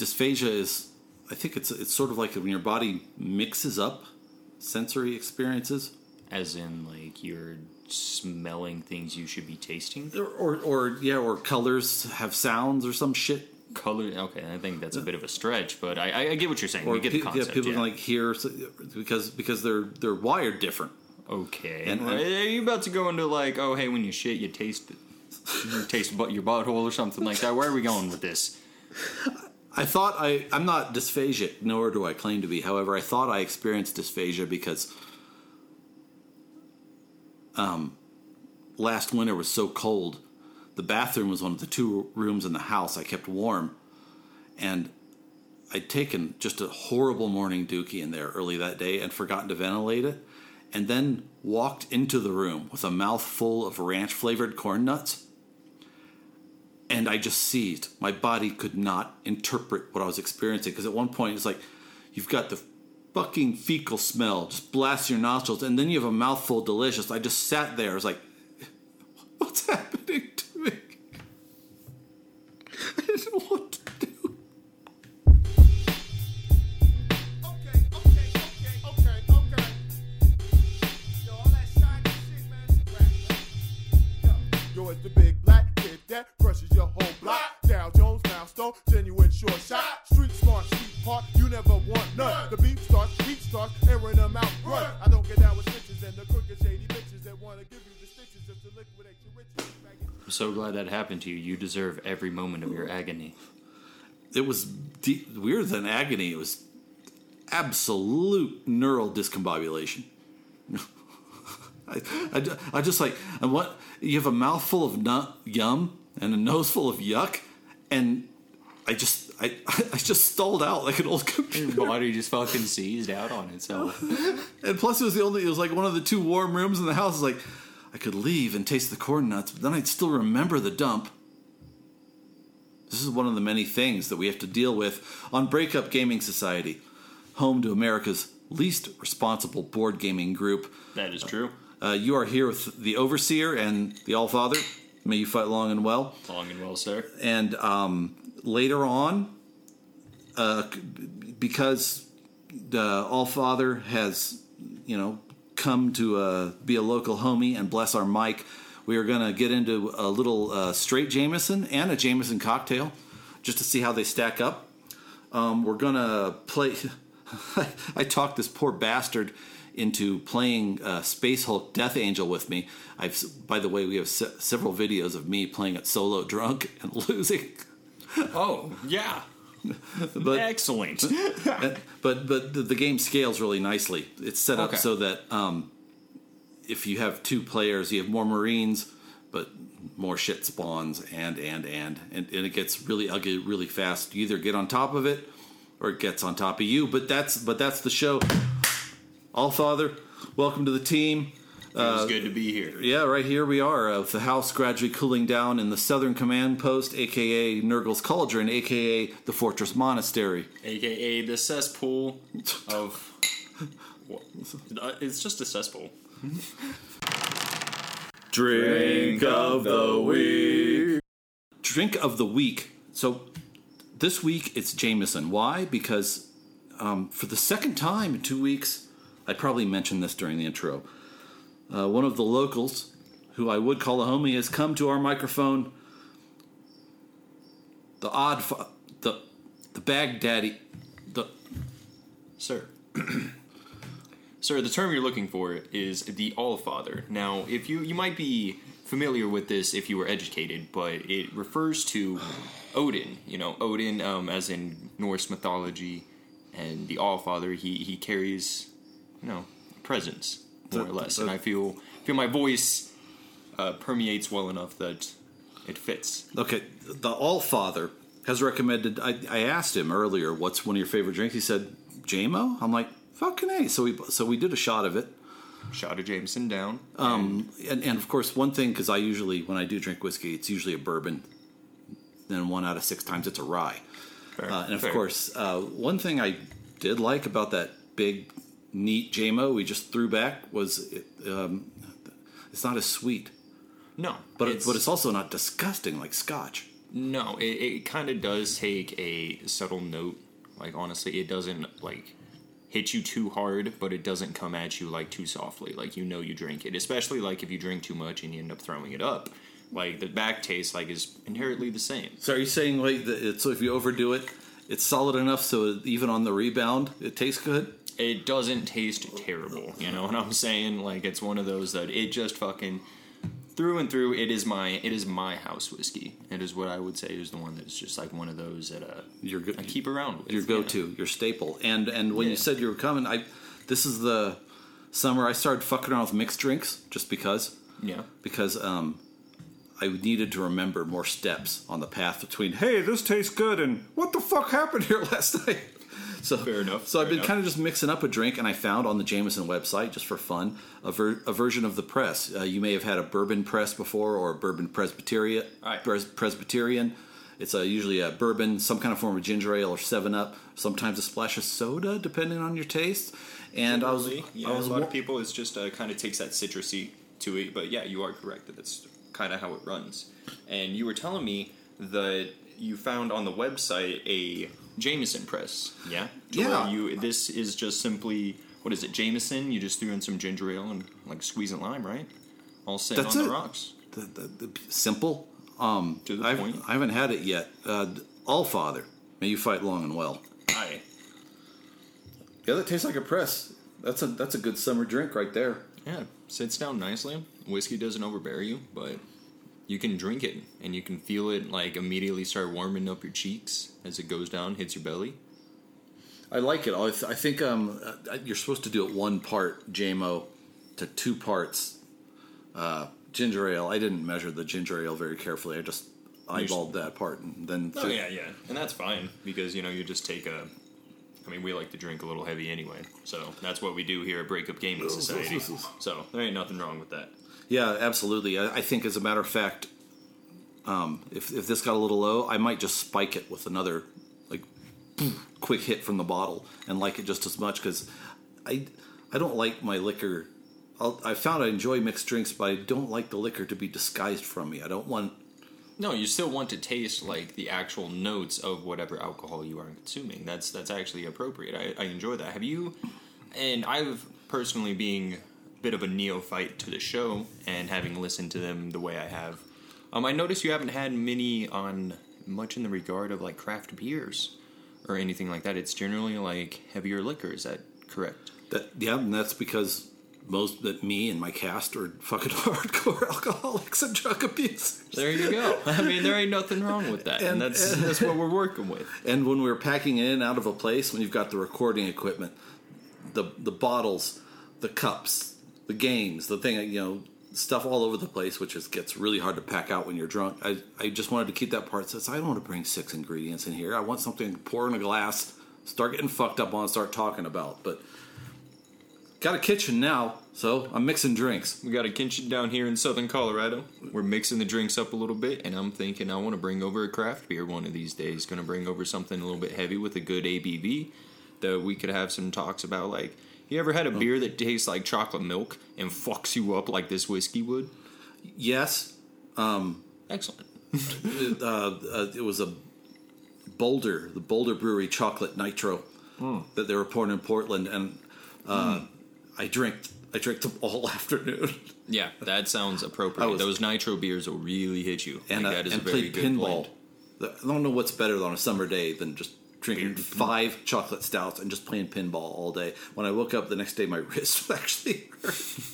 dysphagia is, I think it's it's sort of like when your body mixes up sensory experiences, As in, like you're smelling things you should be tasting. or or, or yeah, or colors have sounds or some shit. Color. Okay, I think that's a bit of a stretch, but I, I, get what you're saying. Or we get the concept. yeah, people yeah. can like hear because because they're they're wired different. Okay. And- Are you about to go into like, oh, hey, when you shit, you taste, you taste but your butthole or something like that? Where are we going with this? I thought I I'm not dysphagic, nor do I claim to be. However, I thought I experienced dysphagia because um, last winter was so cold. The bathroom was one of the two rooms in the house I kept warm, and I'd taken just a horrible morning dookie in there early that day and forgotten to ventilate it, and then walked into the room with a mouthful of ranch flavored corn nuts and I just seized. My body could not interpret what I was experiencing because at one point it's like you've got the fucking fecal smell just blasts your nostrils, and then you have a mouthful delicious. I just sat there. I was like, "What's happening to me?" I didn't what to do. Okay, okay, okay, okay, okay. Yo, all that shiny shit, man, it's. The big your whole block. Dow Jones, milestone, genuine short shot. Street smart, sweetheart, you never want none. The beat starts, beat starts, airing them out, run. I don't get down with snitches and the crooked shady bitches that wanna give you the stitches just to liquidate your riches. I'm so glad that happened to you. You deserve every moment of your agony. It was de- weirder than agony. It was absolute neural discombobulation. I, I, I just like I want you have a mouthful of nut yum and a nose full of yuck, and I just I I just stalled out like an old Your computer. body just fucking seized out on itself. And plus, it was the only it was like one of the two warm rooms in the house. It's like I could leave and taste the corn nuts, but then I'd still remember the dump. This is one of the many things that we have to deal with on Breakup Gaming Society, home to America's least responsible board gaming group. That is true. Uh, you are here with the Overseer and the Allfather. May you fight long and well. Long and well, sir. And um, later on, uh, because the All Father has, you know, come to uh, be a local homie and bless our mic, we are going to get into a little uh, straight Jameson and a Jameson cocktail just to see how they stack up. Um, we're going to play. I talked this poor bastard into playing uh, Space Hulk Death Angel with me. I've, by the way, we have se- several videos of me playing it solo drunk and losing. Oh, yeah. But Excellent. but but the, the game scales really nicely. It's set up Okay. so that um, if you have two players, you have more Marines, but more shit spawns and and and and, and it gets really ugly really fast. You either get on top of it or it gets on top of you. But that's but that's the show. All Father, welcome to the team. Feels good to be here. Yeah, right here we are, uh, with the house gradually cooling down in the Southern Command Post, aka Nurgle's Cauldron, aka the Fortress Monastery. AKA the cesspool of. What? Uh, It's just a cesspool. Drink of the week. Drink of the week. So this week it's Jameson. Why? Because um, for the second time in two weeks, I probably mentioned this during the intro. Uh, one of the locals, who I would call a homie, has come to our microphone. The odd, fa- the the Baghdaddy, the Sir. Sir, the term you're looking for is the All Father. Now, if you you might be familiar with this if you were educated, but it refers to Odin. You know, Odin, um, as in Norse mythology, and the Allfather. He he carries, you know, presence more or less. And I feel feel my voice uh, permeates well enough that it fits. Okay, the All Father has recommended. I, I asked him earlier, "What's one of your favorite drinks?" He said, "JMO." I'm like, "Fucking a!" So we so we did a shot of it. Shot of Jameson down. Um, and, and of course, one thing because I usually when I do drink whiskey, it's usually a bourbon. Then one out of six times it's a rye. Fair, Uh, and of fair. course, uh, one thing I did like about that big, neat JMO we just threw back was um, it's not as sweet, no, but it's, but it's also not disgusting like Scotch. No, it, it kind of does take a subtle note. Like honestly, it doesn't like hit you too hard, but it doesn't come at you like too softly. Like you know you drink it, especially like if you drink too much and you end up throwing it up. Like the back taste like is inherently the same. So are you saying like that so if you overdo it, it's solid enough so even on the rebound it tastes good? It doesn't taste terrible. You know what I'm saying? Like it's one of those that it just fucking through and through. It is my it is my house whiskey. It is what I would say is the one that's just like one of those that uh, Your go- I keep around with. your go-to, your staple. And and when you said you were coming, I this is the summer I started fucking around with mixed drinks just because Yeah. because um I needed to remember more steps on the path between hey this tastes good and what the fuck happened here last night. So Fair enough, So I've been enough. kind of just mixing up a drink, and I found on the Jameson website just for fun a, ver- a version of the press. Uh, you may have had a bourbon press before or a bourbon Presbyterian. Aye. Pres- Presbyterian. It's a, usually a bourbon, some kind of form of ginger ale or Seven Up. Sometimes a splash of soda, depending on your taste. And I was, yeah, I was a lot wa- of people it's just uh, kind of takes that citrusy to it. But yeah, you are correct that that's kind of how it runs. And you were telling me that you found on the website a Jameson press. Yeah. To Yeah. You this is just simply what is it? Jameson. You just threw in some ginger ale and like squeezing lime, right? All That's on it. the rocks. the, the, the simple. Um, To the I've, point. I haven't had it yet. Uh, All Father, may you fight long and well. Aye. Yeah, that tastes like a press. That's a that's a good summer drink right there. Yeah, sits down nicely. Whiskey doesn't overbear you, but you can drink it and you can feel it like immediately start warming up your cheeks as it goes down, hits your belly. I like it. I, th- I think um, uh, you're supposed to do it one part JMO to two parts uh, ginger ale. I didn't measure the ginger ale very carefully. I just eyeballed that part and then. Oh yeah, yeah, and that's fine because you know you just take a. I mean, we like to drink a little heavy anyway, so that's what we do here at Breakup Gaming Society. So there ain't nothing wrong with that. Yeah, absolutely. I, I think, as a matter of fact, um, if if this got a little low, I might just spike it with another like quick hit from the bottle and like it just as much because I I don't like my liquor. I'll, I found I enjoy mixed drinks, but I don't like the liquor to be disguised from me. I don't want. No, you still want to taste like the actual notes of whatever alcohol you are consuming. That's that's actually appropriate. I, I enjoy that. Have you? And I've personally being bit of a neophyte to the show and having listened to them the way I have, um, I noticed you haven't had many on much in the regard of like craft beers or anything like that. It's generally like heavier liquor. Is that correct? That yeah, and that's because most that me and my cast are fucking hardcore alcoholics and drug abusers. There you go. I mean, there ain't nothing wrong with that, and, And- that's that's what we're working with. And when we are packing in and out of a place, when you've got the recording equipment, the the bottles, the cups, the games, the thing, you know, stuff all over the place, which is gets really hard to pack out when you're drunk. I, I just wanted to keep that part. Says I don't want to bring six ingredients in here. I want something to pour in a glass, start getting fucked up on, start talking about. But got a kitchen now, so I'm mixing drinks. We got a kitchen down here in southern Colorado. We're mixing the drinks up a little bit, and I'm thinking I want to bring over a craft beer one of these days. Going to bring over something a little bit heavy with a good ABV that we could have some talks about. Like, you ever had a beer that tastes like chocolate milk and fucks you up like this whiskey would? Yes, Excellent. uh, uh, it was a Boulder, the Boulder Brewery chocolate nitro that they were pouring in Portland, and uh, I drank I drank them all afternoon, Yeah, that sounds appropriate. Was- Those nitro beers will really hit you. and like, that is and a very played pinball. blend. I don't know what's better on a summer day than just drinking five chocolate stouts and just playing pinball all day. When I woke up the next day, my wrist actually hurt.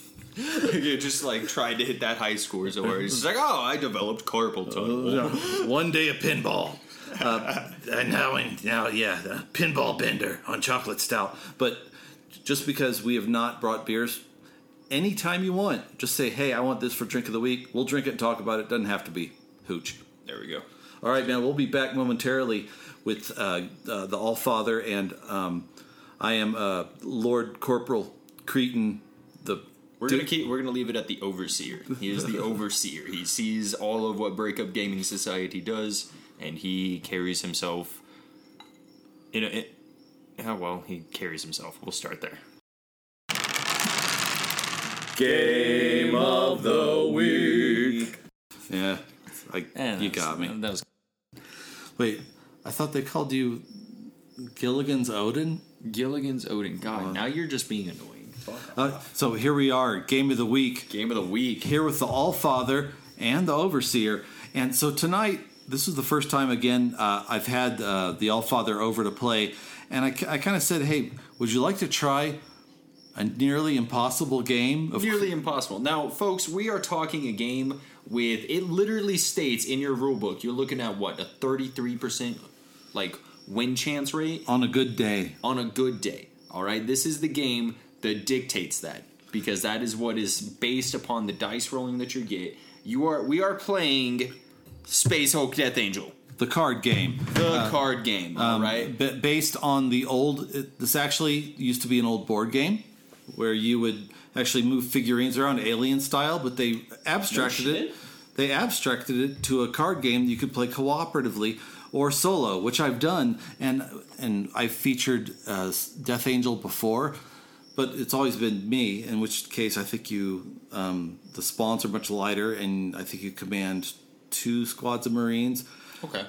you just like tried to hit that high score, so where it's like, oh, I developed carpal tunnel. One day of pinball. Uh, and now, and now, yeah, the pinball bender on chocolate stout. But just because we have not brought beers, anytime you want, just say, "Hey, I want this for drink of the week." We'll drink it and talk about it. Doesn't have to be hooch. There we go. All right, man. We'll be back momentarily with uh, uh, the All Father, and um, I am uh, Lord Corporal Cretan. The We're gonna keep. We're gonna leave it at the overseer. He is the overseer. He sees all of what Breakup Gaming Society does, and he carries himself. You know, it, how well he carries himself. We'll start there. Game of the Week. Yeah, I, And you got me. That was Wait, I thought they called you Gilligan's Odin. Gilligan's Odin. God, now you're just being annoying. Fuck. Uh, so here we are, game of the week. Game of the week. here with the All Father and the Overseer. And so tonight, this is the first time again uh, I've had uh, the All Father over to play, and I, I kind of said, "Hey, would you like to try a nearly impossible game?" Of Nearly impossible. Now, folks, we are talking a game with it literally states in your rule book you're looking at what a 33% like win chance rate on a good day. on a good day. All right, this is the game that dictates that because that is what is based upon the dice rolling that you get. You are we are playing Space Hulk Death Angel, The card game, the card game. All um, right, ba- based on the old. This actually used to be an old board game where you would actually move figurines around alien style, but they abstracted No it. They abstracted it to a card game you could play cooperatively or solo, which I've done, and and I've featured uh, Death Angel before, but it's always been me. In which case, I think you um, the spawns are much lighter, and I think you command two squads of Marines. okay.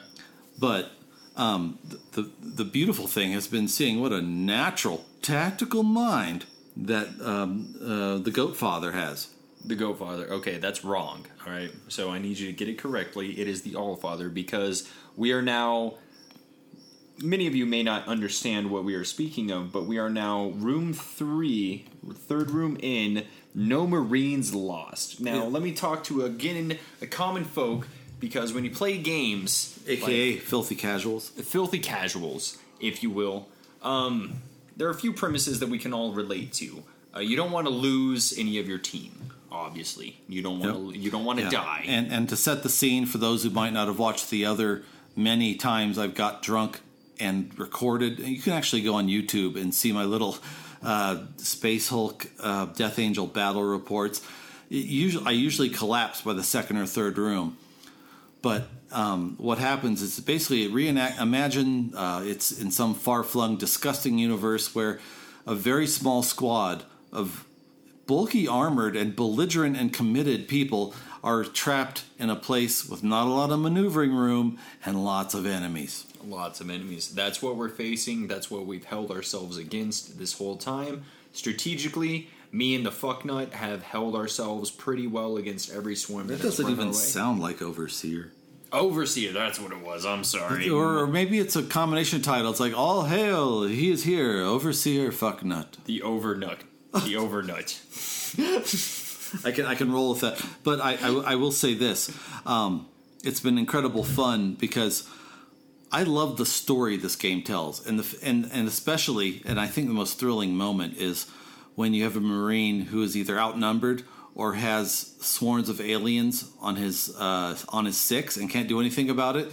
But um, the, the the beautiful thing has been seeing what a natural tactical mind that um, uh, the Goat Father has. The Goat Father. Okay, that's wrong. All right. So I need you to get it correctly. It is the All Father because we are now. Many of you may not understand what we are speaking of, but we are now room three, third room in. No Marines lost. Now Yeah. let me talk to again a common folk because when you play games, AKA filthy casuals. filthy casuals, if you will. Um, there are a few premises that we can all relate to. Uh, you don't want to lose any of your team. Obviously, you don't want to. Yep. You don't want to Yeah. die. And and to set the scene for those who might not have watched the other many times I've got drunk and recorded. You can actually go on YouTube and see my little uh, Space Hulk uh, Death Angel battle reports. It usually, I usually collapse by the second or third room. But um, what happens is basically reenact. Imagine uh, it's in some far-flung, disgusting universe where a very small squad of bulky armored and belligerent and committed people are trapped in a place with not a lot of maneuvering room and lots of enemies. Lots of enemies. That's what we're facing. That's what we've held ourselves against this whole time. Strategically, me and the fucknut have held ourselves pretty well against every swarm. That doesn't even our way. sound like Overseer. Overseer. That's what it was. I'm sorry. Or, or maybe it's a combination title. It's like, all hail, he is here, Overseer Fucknut. the overnut. The overnut. I can I can roll with that. But I I, I will say this: um, it's been incredible fun because I love the story this game tells, and the and and especially, and I think the most thrilling moment is when you have a marine who is either outnumbered or has swarms of aliens on his uh, on his six and can't do anything about it.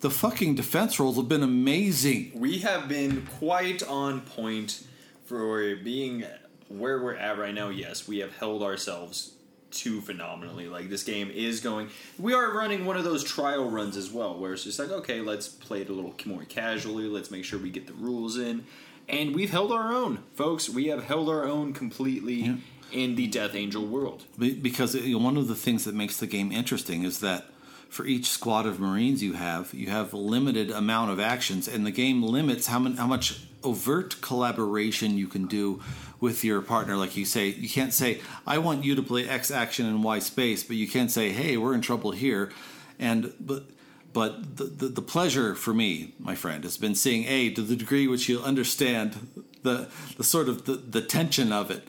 The fucking defense rolls have been amazing. We have been quite on point for being where we're at right now. Yes, we have held ourselves too phenomenally. Like this game is going. We are running one of those trial runs as well, where it's just like, okay, let's play it a little more casually. Let's make sure we get the rules in, and we've held our own, folks. We have held our own completely in the Death Angel world. Because one of the things that makes the game interesting is that for each squad of marines you have you have a limited amount of actions and the game limits how, how much overt collaboration you can do with your partner. Like you say you can't say i want you to play x action in y space but you can say hey we're in trouble here. And but but the, the, the pleasure for me my friend has been seeing a to the degree which you understand the the sort of the, the tension of it.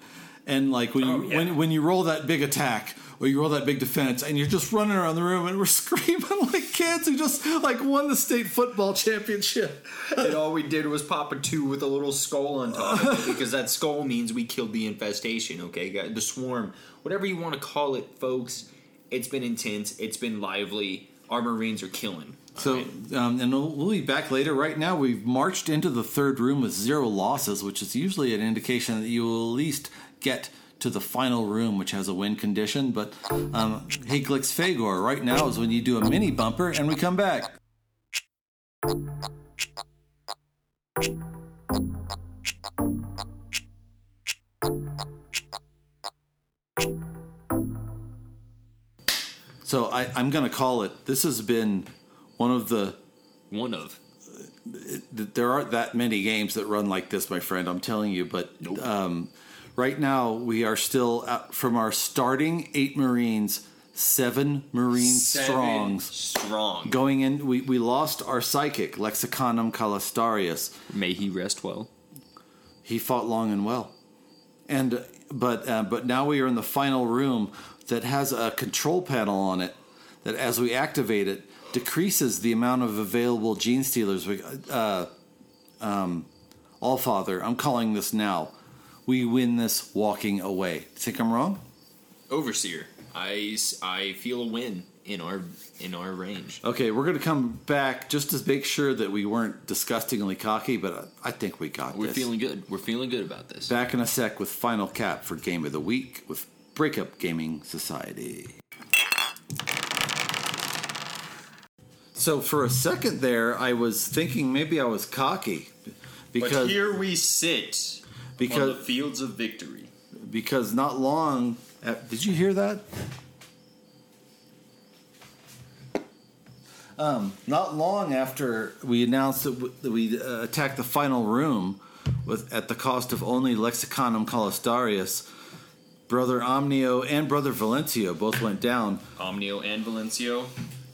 And like when you Oh, yeah. when when you roll that big attack or you roll that big defense and you're just running around the room and we're screaming like kids who just like won the state football championship. and all we did was pop a two with a little skull on top of it because that skull means we killed the infestation. Okay, the swarm, whatever you want to call it, folks. It's been intense. It's been lively. Our Marines are killing. So, um, and we'll, we'll be back later. Right now, we've marched into the third room with zero losses, which is usually an indication that you will at least get to the final room, which has a win condition. But um, hey, Glix Fagor, right now is when you do a mini bumper, and we come back. So I, I'm going to call it. This has been one of the One of. there aren't that many games that run like this, my friend. I'm telling you. But um, right now, we are still out from our starting eight Marines, seven Marine strongs. Strong. Going in, we, we lost our psychic, Lexicanum Calistarius. May he rest well. He fought long and well, and but uh, but now we are in the final room that has a control panel on it that, as we activate it, decreases the amount of available gene stealers. We, uh, um, All Father, I'm calling this now. We win this walking away. Think I'm wrong? Overseer. I, I feel a win in our in our range. Okay, we're going to come back just to make sure that we weren't disgustingly cocky, but I, I think we got We're this. feeling good. We're feeling good about this. Back in a sec with Final Cap for Game of the Week with Breakup Gaming Society. So for a second there, I was thinking maybe I was cocky because but here we sit because the fields of victory. because not long. uh, Did you hear that? Um, not long after we announced that we uh, attacked the final room with at the cost of only Lexicanum Calistarius, Brother Omnio and Brother Valencio both went down. Omnio and Valencio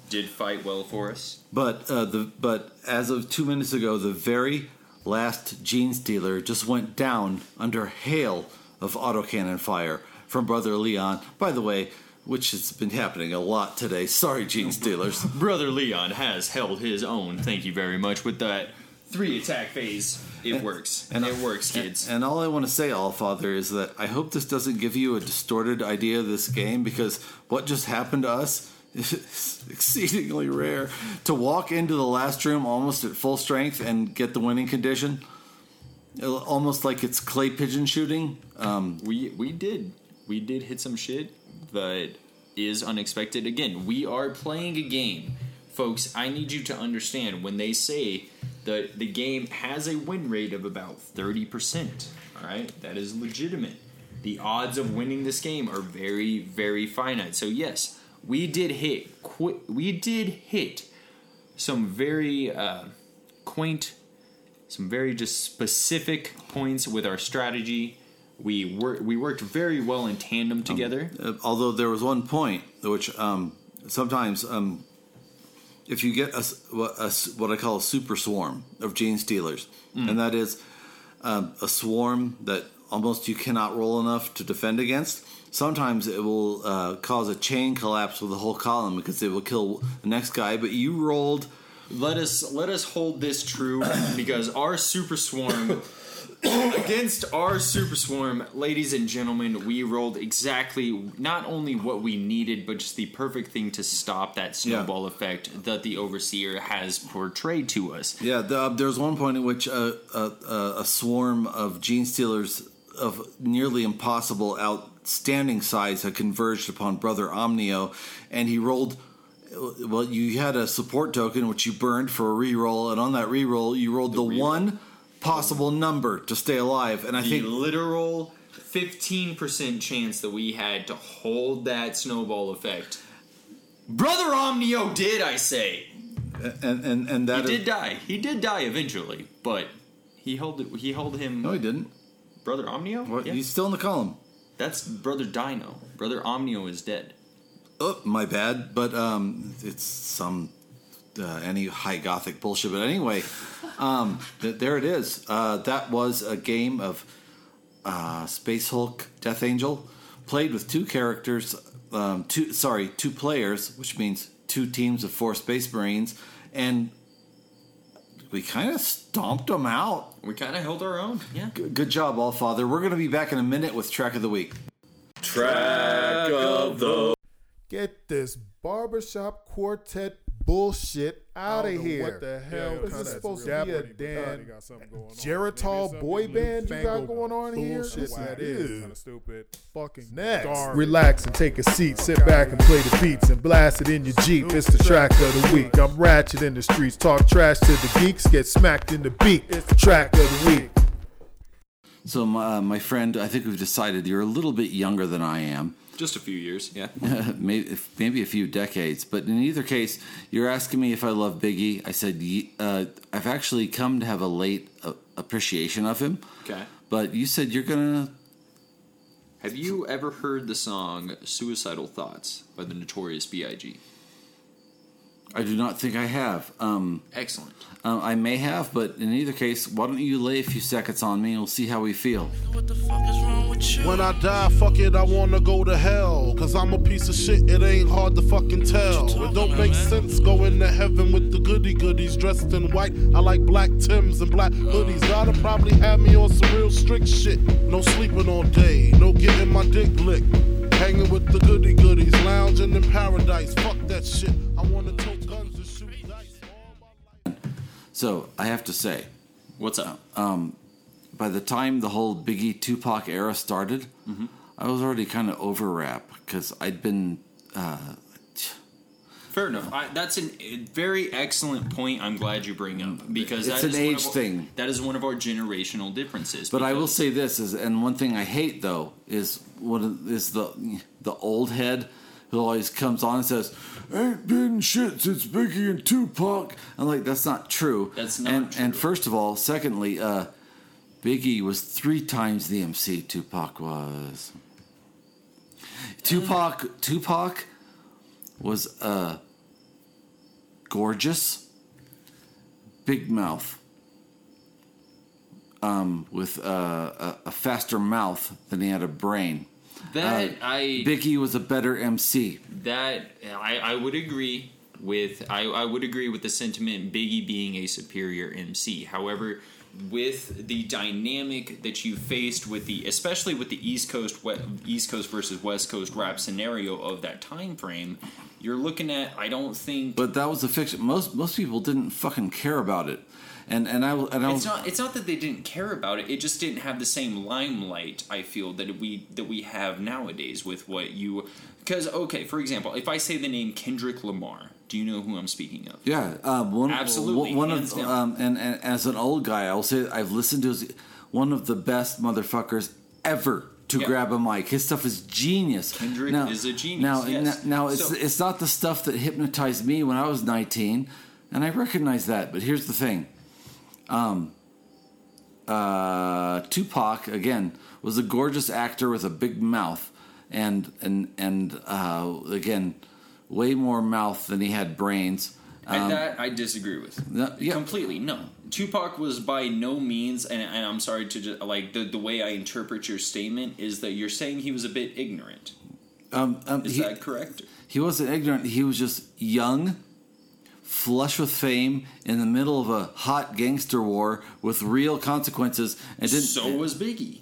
did fight well for us. But uh, the but as of two minutes ago, the very last gene stealer just went down under hail of autocannon fire from Brother Leon. By the way, which has been happening a lot today. Sorry, gene stealers. Brother Leon has held his own. Thank you very much with that three attack phase. It works. and- it works, kids. And all I want to say, All Father, is that I hope this doesn't give you a distorted idea of this game because what just happened to us exceedingly rare. To walk into the last room almost at full strength and get the winning condition, almost like it's clay pigeon shooting. Um, we we did we did hit some shit that is unexpected. Again, we are playing a game, folks. I need you to understand when they say that the game has a win rate of about thirty percent. All right, that is legitimate. The odds of winning this game are very very finite. So yes, we did hit. Qu- we did hit some very uh, quaint some very just specific points with our strategy. We wor- we worked very well in tandem together. Uh, although there was one point which um, sometimes um, if you get a, a what I call a super swarm of gene stealers, and that is um, a swarm that almost you cannot roll enough to defend against. Sometimes it will uh, cause a chain collapse with the whole column because it will kill the next guy. But you rolled let us let us hold this true because our super swarm against our super swarm, ladies and gentlemen, we rolled exactly not only what we needed, but just the perfect thing to stop that snowball effect that the overseer has portrayed to us. Yeah, the, uh, there one point in which a, a, a, a swarm of gene stealers of nearly impossible, outstanding size had converged upon Brother Omnio, and he rolled. Well, you had a support token which you burned for a reroll, and on that reroll, you rolled the, one possible number to stay alive. And I the think literal 15% chance that we had to hold that snowball effect. Brother Omnio did, I say. and and, and that He that did die. He did die eventually, but he held it, he held him no, he didn't. Brother Omnio? What? Yeah. He's still in the column. That's Brother Deino. Brother Omnio is dead. Oh, my bad. But um, it's some uh, any high gothic bullshit. But anyway, um, th- there it is. Uh, that was a game of uh, Space Hulk, Death Angel, played with two characters. Um, two sorry, two players, which means two teams of four Space Marines, and we kind of stomped them out. We kind of held our own. Yeah. G- Good job, All Father. We're going to be back in a minute with Track of the Week. Track of the. Get this barbershop quartet bullshit out of here. What the hell? This kind is of supposed to be a damn they got something going on. Geritol Maybe boy band you got going on here? bullshit This that is- is kind of stupid. Fucking Next. garbage. Relax and take a seat. Sit back and play the beats and blast it in your Jeep. It's the track of the week. I'm ratchet in the streets. Talk trash to the geeks. Get smacked in the beat. It's the track of the week. So, my, uh, my friend, I think we've decided you're a little bit younger than I am. Just a few years, yeah. maybe, maybe a few decades. But in either case, you're asking me if I love Biggie. I said uh, I've actually come to have a late uh, appreciation of him. Okay. But you said you're gonna. Have you ever heard the song "Suicidal Thoughts" by the Notorious B.I.G.? I do not think I have. Um, Excellent. uh, I may have, but in either case, why don't you lay a few seconds on me and we'll see how we feel. What the fuck is wrong with you? When I die, fuck it, I wanna go to hell. Cause I'm a piece of shit, it ain't hard to fucking tell. It don't make sense going to heaven with the goody goodies dressed in white. I like black Tims and black hoodies. Gotta probably have me on some real strict shit. No sleeping all day, no getting my dick licked. Hanging with the goody goodies, lounging in paradise. Fuck that shit. I wanna tote So I have to say, What's up? Um, by the time the whole Biggie Tupac era started, mm-hmm. I was already kind of over rap because I'd been. Uh, Fair enough. I, that's an- a very excellent point. I'm glad you bring up mm, because It's that an is one age of our- thing. That is one of our generational differences. but I will because- say this is, and one thing I hate though is of, is the the old head who always comes on and says, "Ain't been shit since Biggie and Tupac." I'm like, that's not true. That's not and, true. And first of all, secondly, uh, Biggie was three times the MC Tupac was. Tupac Tupac was uh, gorgeous, big mouth, um, with uh, a, a faster mouth than he had a brain. That uh, I Biggie was a better MC. that I, I would agree with I, I would agree with the sentiment Biggie being a superior MC. However, with the dynamic that you faced with the especially with the East Coast we- East Coast versus West Coast rap scenario of that time frame, you're looking at I don't think But that was a fiction. Most most people didn't fucking care about it, and and I and it's not it's not that they didn't care about it. It just didn't have the same limelight. I feel that we that we have nowadays with what you because okay, for example, if I say the name Kendrick Lamar, do you know who I'm speaking of? Yeah, uh, one Absolutely, One of um, and, and as an old guy, I will say I've listened to his, one of the best motherfuckers ever to Yeah. grab a mic. His stuff is genius. Kendrick now, is a genius, Now, yes. now, now it's So- it's not the stuff that hypnotized me when I was nineteen, and I recognize that. But here's the thing. Um, uh, Tupac again was a gorgeous actor with a big mouth, and and and uh, again, way more mouth than he had brains. and that I disagree with. Um, No, yeah. Completely, no. Tupac was by no means, and, and I'm sorry to just, like the the way I interpret your statement is that you're saying he was a bit ignorant. Um, um, Is he, that correct? he wasn't ignorant. He was just young, flush with fame, in the middle of a hot gangster war with real consequences, and didn't. so was Biggie.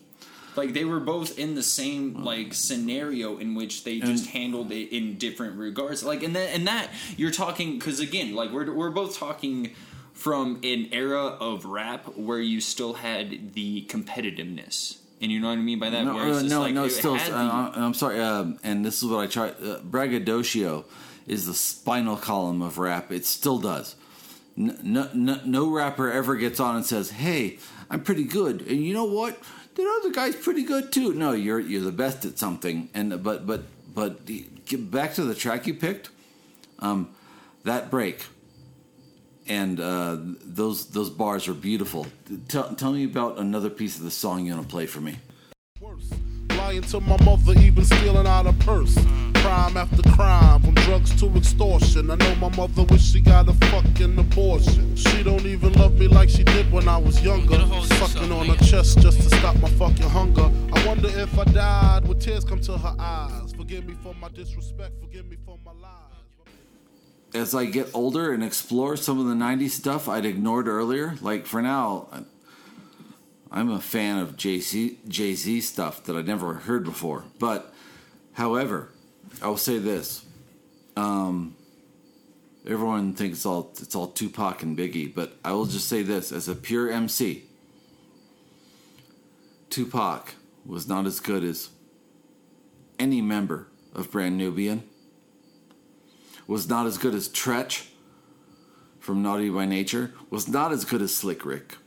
Like they were both in the same like scenario in which they just handled it in different regards. Like and that and that you're talking because again, like we're we're both talking from an era of rap where you still had the competitiveness, and you know what I mean by that. no, uh, no, like no. Still, the- uh, I'm sorry. Um, and this is what I try. Uh, braggadocio is the spinal column of rap. It still does. No, no, no, rapper ever gets on and says, "Hey, I'm pretty good," and you know what? That other guy's pretty good too. No, you're you're the best at something. And but but but get back to the track you picked. Um, that break and uh, those those bars are beautiful. Tell, tell me about another piece of the song you want to play for me. worse. Lying to my mother, even stealing out a purse. Crime after crime, from drugs to extortion. I know my mother wish she got a fucking abortion. She don't even love me like she did when I was younger. Sucking on her chest just to stop my fucking hunger. I wonder if I died, would tears come to her eyes? Forgive me for my disrespect, forgive me for my lies. As I get older and explore some of the '90s stuff I'd ignored earlier, like for now, I- I'm a fan of Jay Z stuff that I'd never heard before. But, however, I will say this: um, everyone thinks it's all it's all Tupac and Biggie, but I will just say this: as a pure MC, Tupac was not as good as any member of Brand Nubian. Was not as good as Treach from Naughty by Nature. Was not as good as Slick Rick.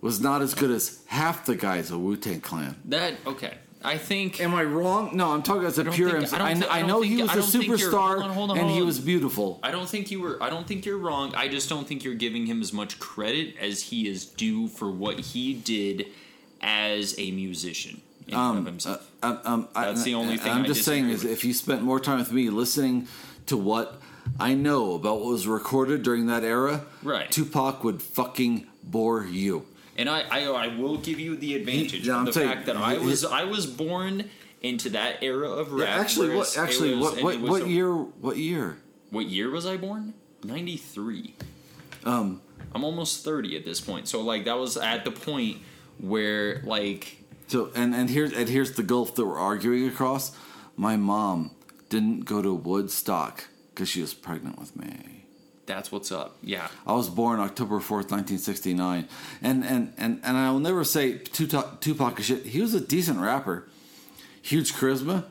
was not as good as half the guys of Wu Tang Clan. That okay. I think Am I wrong? No, I'm talking as a pure think- MC. I don't I, thi- I I know think- he was a superstar hold on, hold on, and he was beautiful. I don't think you were. I don't think you're wrong. I just don't think you're giving him as much credit as he is due for what he did as a musician of himself. Um, um, I- That's the only thing I'm just saying is with. if you spent more time with me listening to what I know about what was recorded during that era, Right. Tupac would fucking bore you. And I, I, I will give you the advantage yeah, of the fact that I was, I was born into that era of Yeah, rap. actually, what? Actually, was- what? What, what a- year? What year? What year was I born? Ninety three. Um, I'm almost thirty at this point. So like that was at the point where like So, and and here's and here's the gulf that we're arguing across. My mom didn't go to Woodstock because she was pregnant with me. That's what's up. Yeah. I was born October fourth, nineteen sixty nine, and and and and I will never say Tupac, Tupac shit. He was a decent rapper, huge charisma,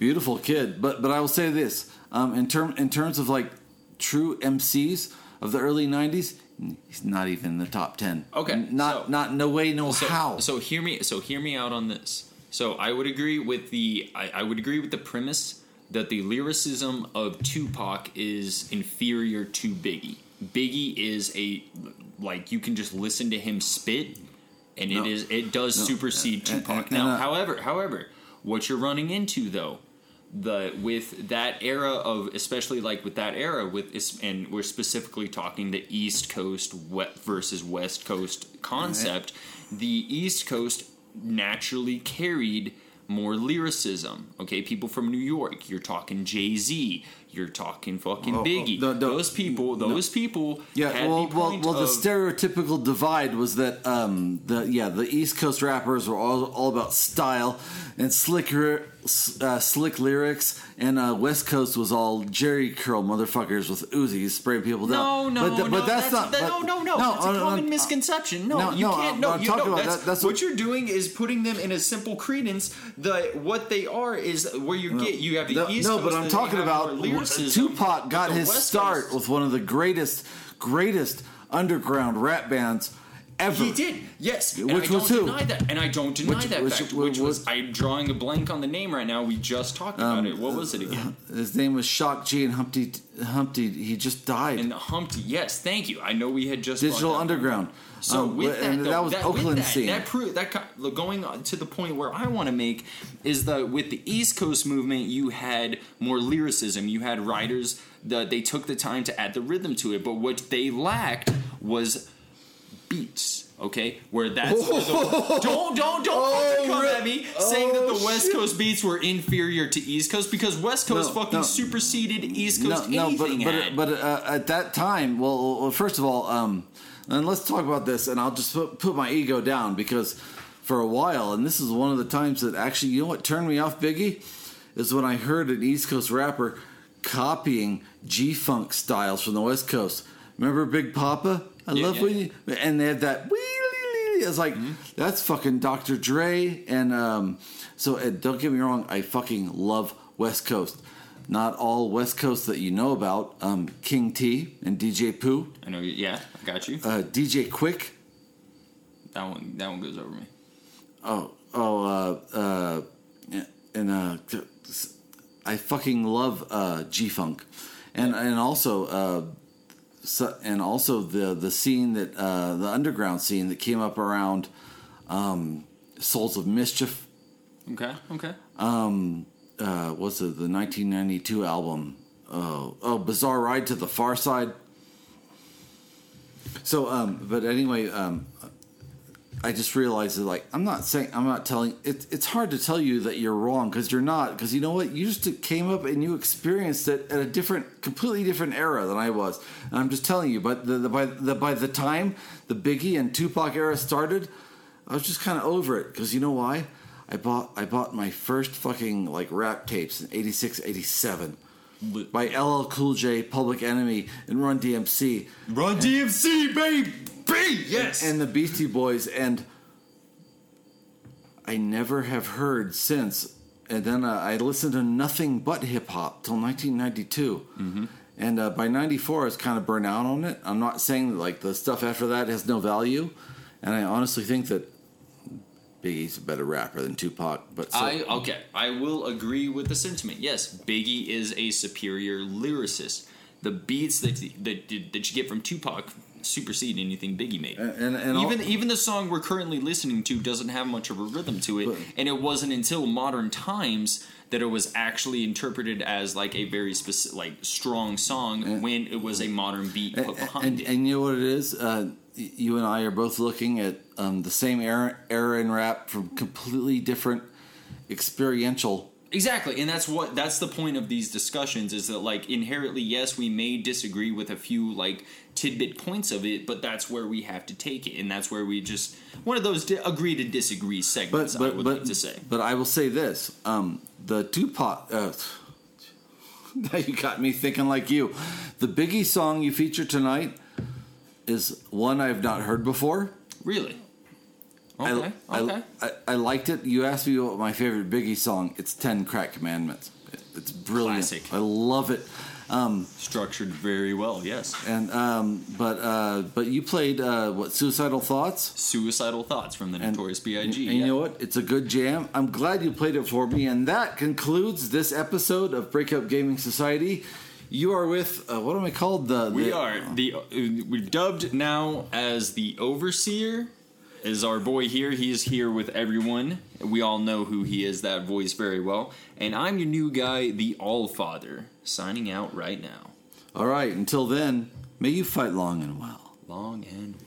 beautiful kid. But but I will say this: um, in term in terms of like true MCs of the early nineties, he's not even in the top ten. Okay, N- not so- not no way, no so, how. So hear me. So hear me out on this. So I would agree with the. I, I would agree with the premise that the lyricism of Tupac is inferior to Biggie. Biggie is a like you can just listen to him spit, and No. it is it does No. supersede Tupac. now, uh, however, however, what you're running into though. The with that era of especially like with that era with and we're specifically talking the East Coast versus West Coast concept. The East Coast naturally carried more lyricism. Okay, people from New York. You're talking Jay Z. You're talking fucking Oh, oh, Biggie. no, no. those people. Those people. Yeah, had well, the well, well. The stereotypical divide was that um, the yeah the East Coast rappers were all, all about style and slicker, uh, slick lyrics, and uh, West Coast was all Jheri curl motherfuckers with Uzis spraying people down. No, no, but, th- no, but that's, not. that- but- no, no, no. That's a uh, common uh, misconception. No, no, you no, can't. No, you about that's, that- that's what, what- you're doing is putting them in a simple credence. The what they are is where you get you have the No, East no, Coast. but I'm talking about Tupac got his start with one of the greatest, greatest underground rap bands ever. He did, yes. And Which I was don't who? deny that, and I don't deny Which- that which- fact. which Which was was- I'm drawing a blank on the name right now. We just talked about Um, it. What was it again? His name was Shock G and Humpty. Humpty. He just died. And Humpty. Yes, thank you. I know we had just Digital that. Underground. So Um, with that, and though, that was with Oakland that, scene. That pro- that co- going on to the point where I want to make is that with the East Coast movement, you had more lyricism. You had writers that they took the time to add the rhythm to it, but what they lacked was beats. Okay, where that's where the, don't don't don't fucking come at me saying that the oh, West shit. Coast beats were inferior to East Coast because West Coast No, fucking no. superseded East no, Coast no, but but had. but uh, at that time, well, well, first of all, um, and let's talk about this, and I'll just put, put my ego down because for a while, and this is one of the times that actually, you know what turned me off, Biggie, is when I heard an East Coast rapper copying G Funk styles from the West Coast. Remember Big Poppa? I Yeah, love yeah, when you, and they have that. It's like that's fucking Dr. Dre, and um, so uh, don't get me wrong, I fucking love West Coast. Not all West Coast that you know about. Um, King T and DJ Pooh, I know, you- yeah, I got you. uh, DJ Quik. that one, that one goes over me. Oh, oh, uh, uh, and uh, I fucking love uh, G Funk, and and also uh, so, and also the the scene that uh, the underground scene that came up around um, Souls of Mischief. Okay, okay. Um, uh, what's it? The 1992 album. Oh, oh, Bizarre Ride II the Pharcyde. So, um, but anyway, um, I just realized that, like, I'm not saying, I'm not telling, it, it's hard to tell you that you're wrong because you're not. Because you know what? You just came up and you experienced it at a different, completely different era than I was. And I'm just telling you, but the, the, by, the, by the time the Biggie and Tupac era started, I was just kind of over it. Because you know why? I bought, I bought my first fucking, like, rap tapes in 86, 87 by LL Cool J, Public Enemy, and Run DMC. Run DMC, baby! Yes! and the Beastie Boys, and I never have heard since. And then uh, I listened to nothing but hip hop till 1992. Mm-hmm. And uh, by '94, I was kind of burnt out on it. I'm not saying that like the stuff after that has no value. and I honestly think that Biggie's a better rapper than Tupac. But so, I okay, I will agree with the sentiment. Yes, Biggie is a superior lyricist. The beats that that, that you get from Tupac supersede anything Biggie made. and, and even all- even the song we're currently listening to doesn't have much of a rhythm to it, But- and it wasn't until modern times that it was actually interpreted as like a very specific, like strong song when it was a modern beat put behind and, it. and you know what it is? Uh, you and I are both looking at um, the same era, era in rap from completely different experiential. Exactly, and that's what that's the point of these discussions is that like inherently, yes, we may disagree with a few like tidbit points of it, but that's where we have to take it, and that's where we just one of those di- agree to disagree But segments. but I would but, like to say. but I will say this: um, the Tupac. Uh, now you got me thinking like you. The Biggie song you feature tonight is one I've not heard before. Really? I- Okay. I, okay. I, I liked it. You asked me what my favorite Biggie song. It's Ten Crack Commandments. It's brilliant. Classic. I love it. Structured very well. Yes. And um, but uh, but you played uh, what Suicidal Thoughts. Suicidal thoughts from the And- Notorious B.I.G. And, and yeah. you know what? It's a good jam. I'm glad you played it for me. And that concludes this episode of Breakup Gaming Society. You are with uh, what am I called? The We the- are the uh, we're dubbed now as the overseer. Is our boy here? He is here with everyone. We all know who he is. That voice very well. And I'm your new guy, the All Father, signing out right now. All right. Until then, may you fight long and well. Long and well.